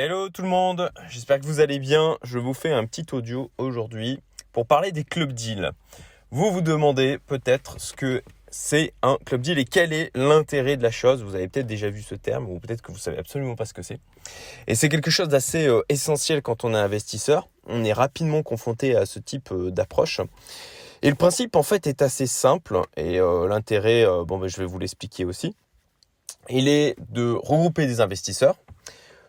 Hello tout le monde, j'espère que vous allez bien. Je vous fais un petit audio aujourd'hui pour parler des club deals. Vous vous demandez peut-être ce que c'est un club deal et quel est l'intérêt de la chose. Vous avez peut-être déjà vu ce terme ou peut-être que vous savez absolument pas ce que c'est. Et c'est quelque chose d'assez euh, essentiel quand on est investisseur. On est rapidement confronté à ce type euh, d'approche. Et le principe en fait est assez simple et euh, l'intérêt, bon ben, je vais vous l'expliquer aussi. Il est de regrouper des investisseurs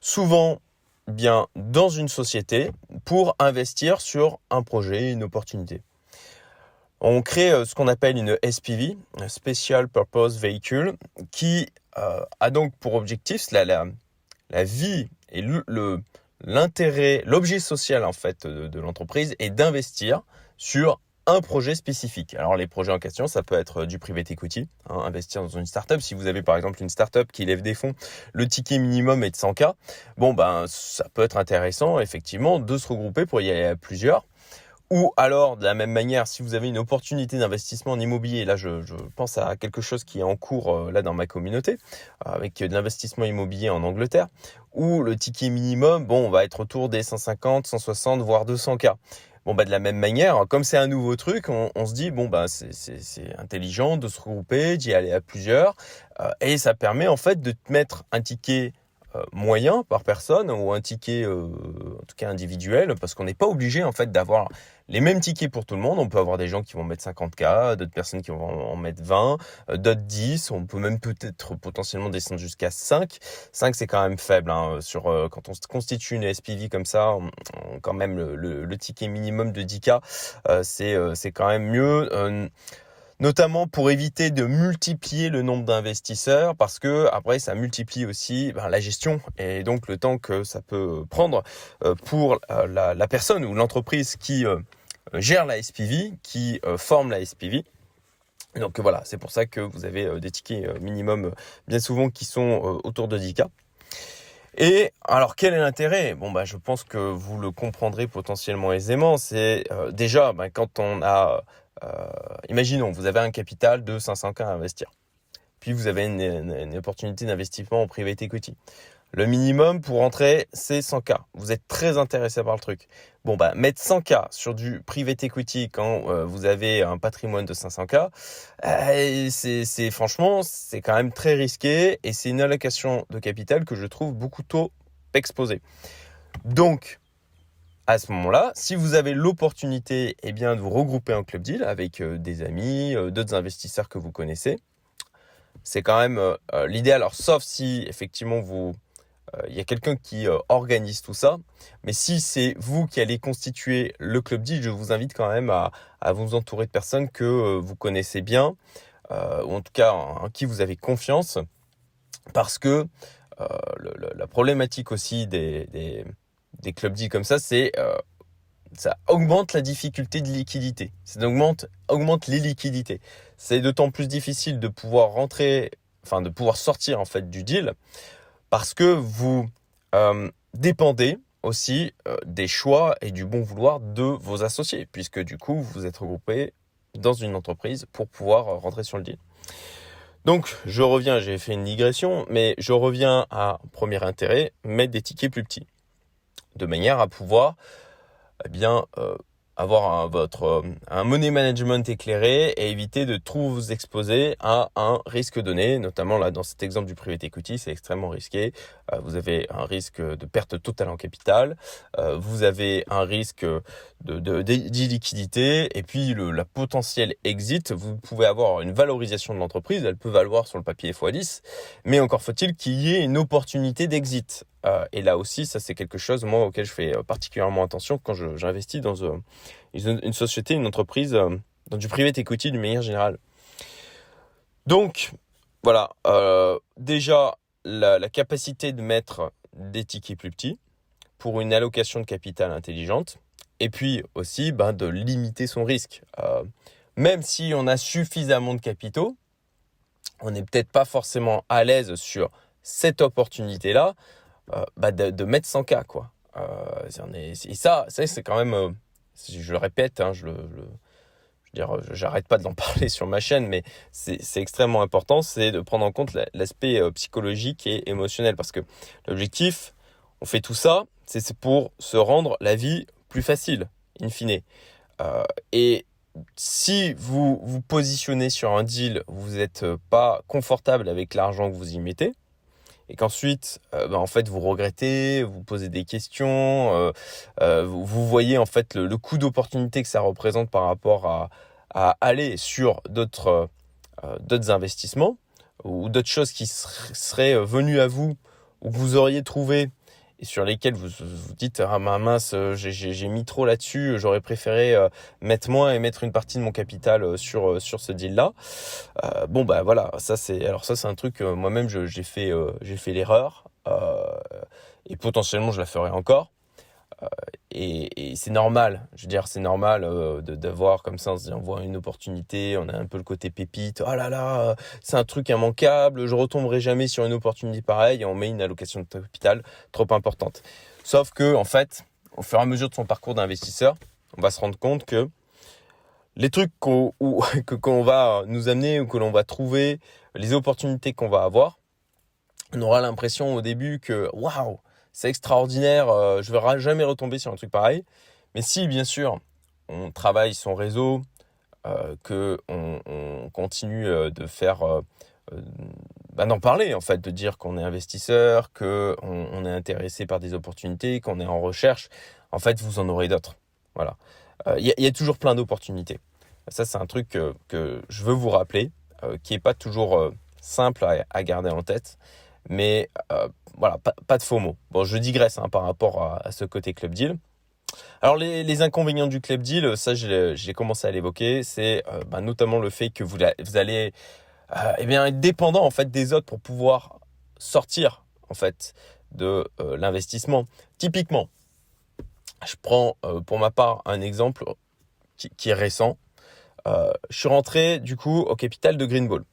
souvent bien dans une société pour investir sur un projet, une opportunité. On crée euh, ce qu'on appelle une SPV, Special Purpose Vehicle, qui euh, a donc pour objectif la, vie et l'intérêt, l'objet social en fait de, de l'entreprise est d'investir sur un projet spécifique. Alors les projets en question, ça peut être du private equity, hein, investir dans une startup. Si vous avez par exemple une startup qui lève des fonds, le ticket minimum est de 100K. Bon ben ça peut être intéressant effectivement de se regrouper pour y aller à plusieurs. Ou alors, de la même manière, si vous avez une opportunité d'investissement en immobilier, là je, pense à quelque chose qui est en cours euh, là dans ma communauté, avec de l'investissement immobilier en Angleterre, où le ticket minimum, bon, on va être autour des 150, 160, voire 200K. Bon, bah, de la même manière, comme c'est un nouveau truc, on, se dit, bon, bah, c'est intelligent de se regrouper, d'y aller à plusieurs. Euh, et ça permet, en fait, de mettre un ticket euh, moyen par personne ou un ticket euh, en tout cas individuel parce qu'on n'est pas obligé en fait d'avoir les mêmes tickets pour tout le monde. On peut avoir des gens qui vont mettre 50K, d'autres personnes qui vont en mettre 20, euh, d'autres 10. On peut même peut-être potentiellement descendre jusqu'à 5. 5 c'est quand même faible. Hein, sur, quand on constitue une SPV comme ça, quand même le, le, ticket minimum de 10K, c'est quand même mieux notamment pour éviter de multiplier le nombre d'investisseurs parce que après ça multiplie aussi ben, la gestion et donc le temps que ça peut prendre euh, pour euh, la, personne ou l'entreprise qui euh, gère la SPV, qui forme la SPV. Donc voilà, c'est pour ça que vous avez des tickets minimum bien souvent qui sont autour de 10K. Et alors quel est l'intérêt? Bon bah je pense que vous le comprendrez potentiellement aisément. C'est déjà ben, quand on a imaginons, vous avez un capital de 500K à investir. Puis vous avez une, opportunité d'investissement en private equity. Le minimum pour entrer, c'est 100K. Vous êtes très intéressé par le truc. Bon, bah, mettre 100K sur du private equity quand euh, vous avez un patrimoine de 500K, euh, c'est franchement, c'est quand même très risqué et c'est une allocation de capital que je trouve beaucoup trop exposée. Donc, à ce moment-là, si vous avez l'opportunité eh bien, de vous regrouper en club deal avec euh, des amis, euh, d'autres investisseurs que vous connaissez, c'est quand même euh, l'idéal. Alors, sauf si effectivement vous, il y a quelqu'un qui organise tout ça, mais si c'est vous qui allez constituer le club deal, je vous invite quand même à, vous entourer de personnes que vous connaissez bien, ou en tout cas en, qui vous avez confiance, parce que la problématique aussi des des clubs dits comme ça, c'est euh, ça augmente la difficulté de liquidité. Ça augmente, augmente les liquidités. C'est d'autant plus difficile de pouvoir rentrer, enfin de pouvoir sortir en fait du deal parce que vous euh, dépendez aussi euh, des choix et du bon vouloir de vos associés, puisque du coup vous êtes regroupé dans une entreprise pour pouvoir rentrer sur le deal. Donc je reviens, j'ai fait une digression, mais je reviens à premier intérêt, mettre des tickets plus petits de manière à pouvoir eh euh, avoir un, votre euh, un money management éclairé et éviter de trop vous exposer à un risque donné, notamment là dans cet exemple du private equity, c'est extrêmement risqué. Euh, vous avez un risque de perte totale en capital, vous avez un risque de d'illiquidité. Et puis le la potentielle exit, vous pouvez avoir une valorisation de l'entreprise, elle peut valoir sur le papier x10, mais encore faut-il qu'il y ait une opportunité d'exit. Euh, et là aussi, ça c'est quelque chose moi auquel je fais euh, particulièrement attention quand j'investis dans euh, une, société, une entreprise, dans du private equity d'une manière générale. Donc voilà, déjà la, capacité de mettre des tickets plus petits pour une allocation de capital intelligente, et puis aussi ben, de limiter son risque. même si on a suffisamment de capitaux, on n'est peut-être pas forcément à l'aise sur cette opportunité-là, bah de, mettre 100K, quoi. Euh, et ça, c'est quand même, euh, je le répète, hein, je le, dire, j'arrête pas de l'en parler sur ma chaîne, mais c'est extrêmement important, c'est de prendre en compte l'aspect psychologique et émotionnel, parce que l'objectif, On fait tout ça, c'est pour se rendre la vie plus facile, in fine. Euh, et si vous vous positionnez sur un deal, vous n'êtes pas confortable avec l'argent que vous y mettez, et qu'ensuite, euh, bah, en fait, vous regrettez, vous posez des questions, euh, euh, vous, voyez en fait le, coût d'opportunité que ça représente par rapport à, aller sur d'autres d'autres investissements ou d'autres choses qui seraient venues à vous ou que vous auriez trouvé et sur lesquels vous vous dites ah mince euh, j'ai mis trop là-dessus j'aurais préféré euh, mettre moins et mettre une partie de mon capital euh, sur sur ce deal là bon bah voilà ça c'est alors ça c'est un truc moi-même j'ai fait j'ai fait l'erreur et potentiellement je la ferai encore euh, et, c'est normal, je veux dire, c'est normal euh, d'avoir comme ça, on voit une opportunité, on a un peu le côté pépite, oh là là, c'est un truc immanquable, je retomberai jamais sur une opportunité pareille, on met une allocation de capital trop importante. Sauf que, en fait, au fur et à mesure de son parcours d'investisseur, on va se rendre compte que les trucs qu'on va nous amener ou que l'on va trouver, les opportunités qu'on va avoir, on aura l'impression au début que waouh, c'est extraordinaire, euh, je ne vais jamais retomber sur un truc pareil. Mais si, bien sûr, on travaille son réseau, euh, que on, continue euh, de faire, bah, d'en parler en fait, de dire qu'on est investisseur, qu'on on est intéressé par des opportunités, qu'on est en recherche, en fait, vous en aurez d'autres. Voilà. Il y, a toujours plein d'opportunités. Ça, c'est un truc que, je veux vous rappeler, qui n'est pas toujours simple à, garder en tête, mais voilà, pas, de faux mots. Bon, je digresse hein, par rapport à, ce côté club deal. Alors les, inconvénients du club deal, ça j'ai commencé à l'évoquer, c'est euh, bah, notamment le fait que vous, allez euh, eh bien, être dépendant en fait des autres pour pouvoir sortir en fait de euh, l'investissement. Typiquement, je prends pour ma part un exemple qui, qui est récent. je suis rentré du coup au capital de Greenball.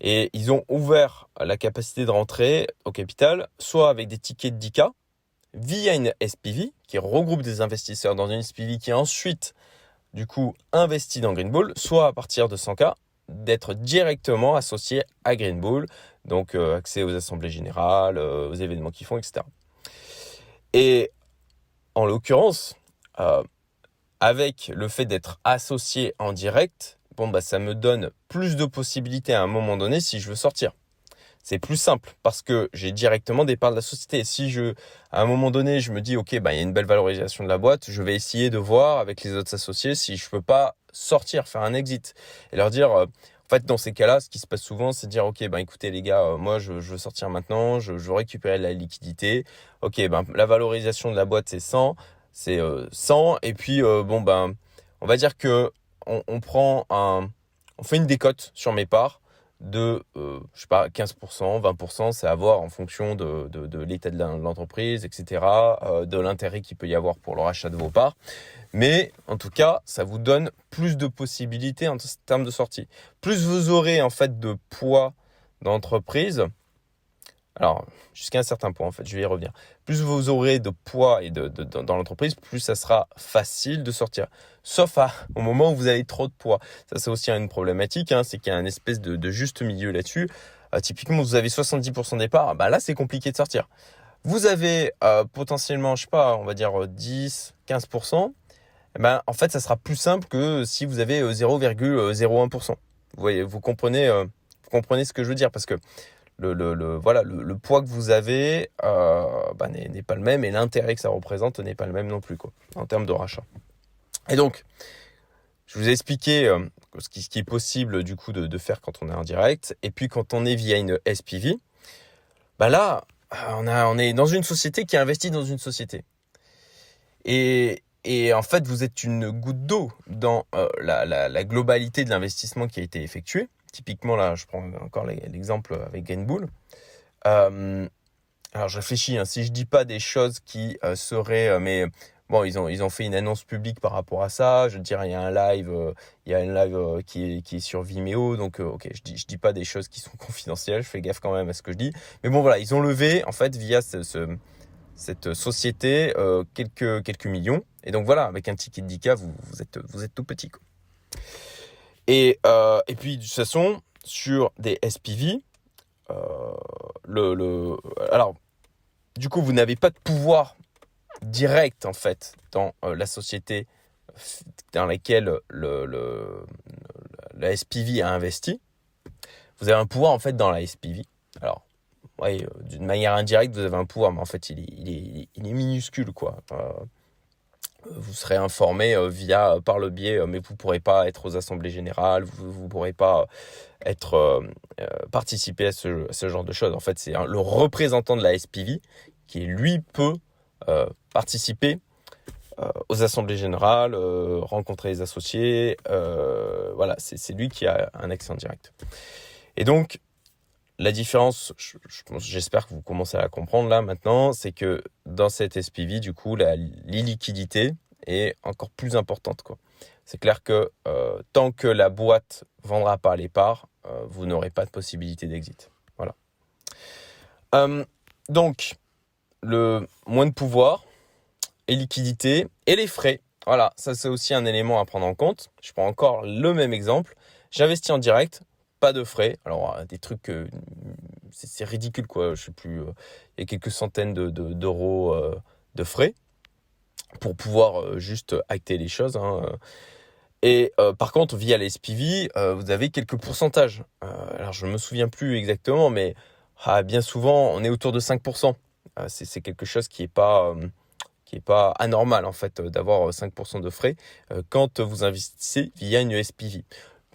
Et ils ont ouvert la capacité de rentrer au capital, soit avec des tickets de 10K, via une SPV, qui regroupe des investisseurs dans une SPV qui ensuite, du coup, investit dans Greenbull, soit à partir de 100K, d'être directement associé à Greenbull, donc euh, accès aux assemblées générales, euh, aux événements qu'ils font, etc. Et en l'occurrence, euh, avec le fait d'être associé en direct, bon bah ça me donne plus de possibilités à un moment donné si je veux sortir. C'est plus simple parce que j'ai directement des parts de la société. Si je, à un moment donné, je me dis, OK, bah, il y a une belle valorisation de la boîte, je vais essayer de voir avec les autres associés si je peux pas sortir, faire un exit et leur dire, euh, en fait, dans ces cas-là, ce qui se passe souvent, c'est de dire, OK, ben, écoutez, les gars, euh, moi, je, veux sortir maintenant, je, veux récupérer la liquidité. OK, ben, la valorisation de la boîte, c'est 100, c'est 100. Euh, et puis, bon, ben, on va dire que on, fait une décote sur mes parts de, euh, je sais pas, 15%, 20%, c'est à voir en fonction de, de, l'état de l'entreprise, etc., euh, de l'intérêt qu'il peut y avoir pour le rachat de vos parts. Mais en tout cas, ça vous donne plus de possibilités en termes de sortie. Plus vous aurez en fait de poids d'entreprise, alors, jusqu'à un certain point, en fait, je vais y revenir. Plus vous aurez de poids et de, dans l'entreprise, plus ça sera facile de sortir. Sauf à, au moment où vous avez trop de poids. Ça, c'est aussi une problématique, hein, c'est qu'il y a une espèce de, juste milieu là-dessus. Euh, typiquement, vous avez 70% des parts, bah là, c'est compliqué de sortir. Vous avez euh, potentiellement, je sais pas, on va dire 10, 15%. Eh ben, en fait, ça sera plus simple que si vous avez 0,01%. Euh, vous voyez, vous comprenez, vous comprenez ce que je veux dire parce que le, voilà, le, poids que vous avez euh, bah, n'est pas le même et l'intérêt que ça représente n'est pas le même non plus quoi, en termes de rachat. Et donc, je vous ai expliqué euh, ce, qui, est possible du coup de, faire quand on est en direct. Et puis quand on est via une SPV, bah là, on, a, on est dans une société qui investit dans une société. Et, en fait, vous êtes une goutte d'eau dans euh, la, la, globalité de l'investissement qui a été effectué. Typiquement, là, je prends encore l'exemple avec Gainbull. Euh, alors, je réfléchis, hein, si je dis pas des choses qui euh, seraient. Euh, mais bon, ils ont, ils ont fait une annonce publique par rapport à ça. Je dirais, il y a un live, il y a un live qui, est, qui est sur Vimeo. Donc, ok, je dis, je dis pas des choses qui sont confidentielles. Je fais gaffe quand même à ce que je dis. Mais bon, voilà, ils ont levé, en fait, via ce, cette société, quelques, quelques millions. Et donc, voilà, avec un ticket de 10K, vous, êtes, vous êtes tout petit. Et, euh, et puis, de toute façon, sur des SPV, euh, le, le, alors, du coup, vous n'avez pas de pouvoir direct en fait dans la société dans laquelle le, le, la SPV a investi. Vous avez un pouvoir en fait dans la SPV. Alors, ouais, d'une manière indirecte, vous avez un pouvoir, mais en fait, il est minuscule quoi vous serez informé euh, via euh, par le biais, euh, mais vous ne pourrez pas être aux assemblées générales, vous ne pourrez pas être participer à ce, genre de choses. En fait, c'est le représentant de la SPV qui lui peut participer aux assemblées générales, rencontrer les associés. voilà, c'est lui qui a un accès en direct. Et donc, la différence, j'espère que vous commencez à comprendre là maintenant, c'est que dans cette SPV, du coup, l'illiquidité est encore plus importante. C'est clair que euh, tant que la boîte vendra pas les parts, euh, vous n'aurez pas de possibilité d'exit. Voilà. Euh, donc, le moins de pouvoir et liquidité et les frais. Voilà, ça c'est aussi un élément à prendre en compte. Je prends encore le même exemple. J'investis en direct, de frais. Alors, des trucs, c'est ridicule quoi. Je sais plus, il y a quelques centaines d'euros de, de frais pour pouvoir euh, juste acter les choses. Hein. Et euh, par contre, via les SPV, euh, vous avez quelques pourcentages. alors, je ne me souviens plus exactement, mais ah, bien souvent, on est autour de 5%. c'est quelque chose qui n'est pas, qui est pas anormal, en fait, d'avoir 5% de frais quand vous investissez via une SPV.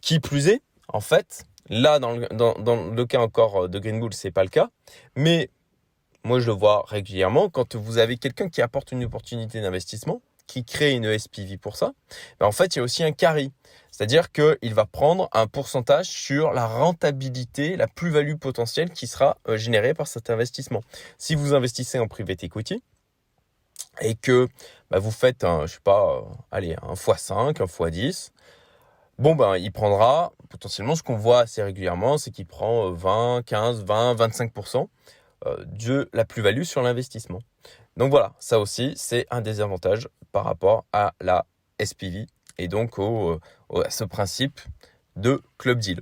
Qui plus est, en fait, là, dans le, dans, dans le cas encore de Green Bull, ce n'est pas le cas. Mais moi je le vois régulièrement, quand vous avez quelqu'un qui apporte une opportunité d'investissement, qui crée une SPV pour ça, ben en fait, il y a aussi un carry. C'est-à-dire qu'il va prendre un pourcentage sur la rentabilité, la plus-value potentielle qui sera euh, générée par cet investissement. Si vous investissez en private equity et que ben, vous faites, un, je sais pas, euh, allez, un x5, un x10, bon, ben, il prendra potentiellement ce qu'on voit assez régulièrement, c'est qu'il prend 20, 15, 20, 25% euh, de la plus-value sur l'investissement. Donc voilà, ça aussi, c'est un des avantages par rapport à la SPV et donc au, euh, à ce principe de club deal.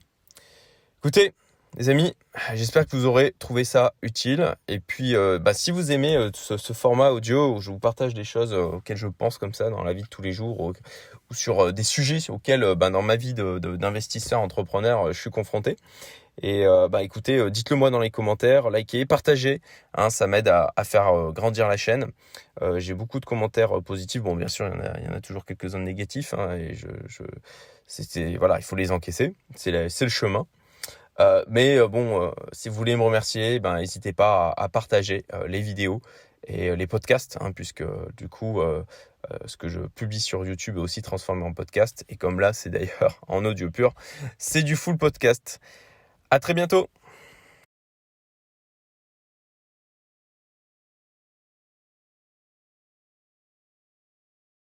Écoutez, les amis, j'espère que vous aurez trouvé ça utile. Et puis, euh, bah, si vous aimez ce, format audio où je vous partage des choses auxquelles je pense comme ça dans la vie de tous les jours, ou, sur des sujets auxquels, bah, dans ma vie d'investisseur, entrepreneur, je suis confronté, et euh, bah écoutez, euh, dites-le moi dans les commentaires, likez, partagez, hein, ça m'aide à, faire euh, grandir la chaîne. J'ai beaucoup de commentaires positifs, bon bien sûr il y en a, toujours quelques-uns négatifs, hein, et je, voilà, il faut les encaisser, c'est le chemin. Mais bon, si vous voulez me remercier, ben n'hésitez pas à, partager les vidéos et les podcasts, hein, puisque du coup, ce que je publie sur YouTube est aussi transformé en podcast. Et comme là, c'est d'ailleurs en audio pur, c'est du full podcast. À très bientôt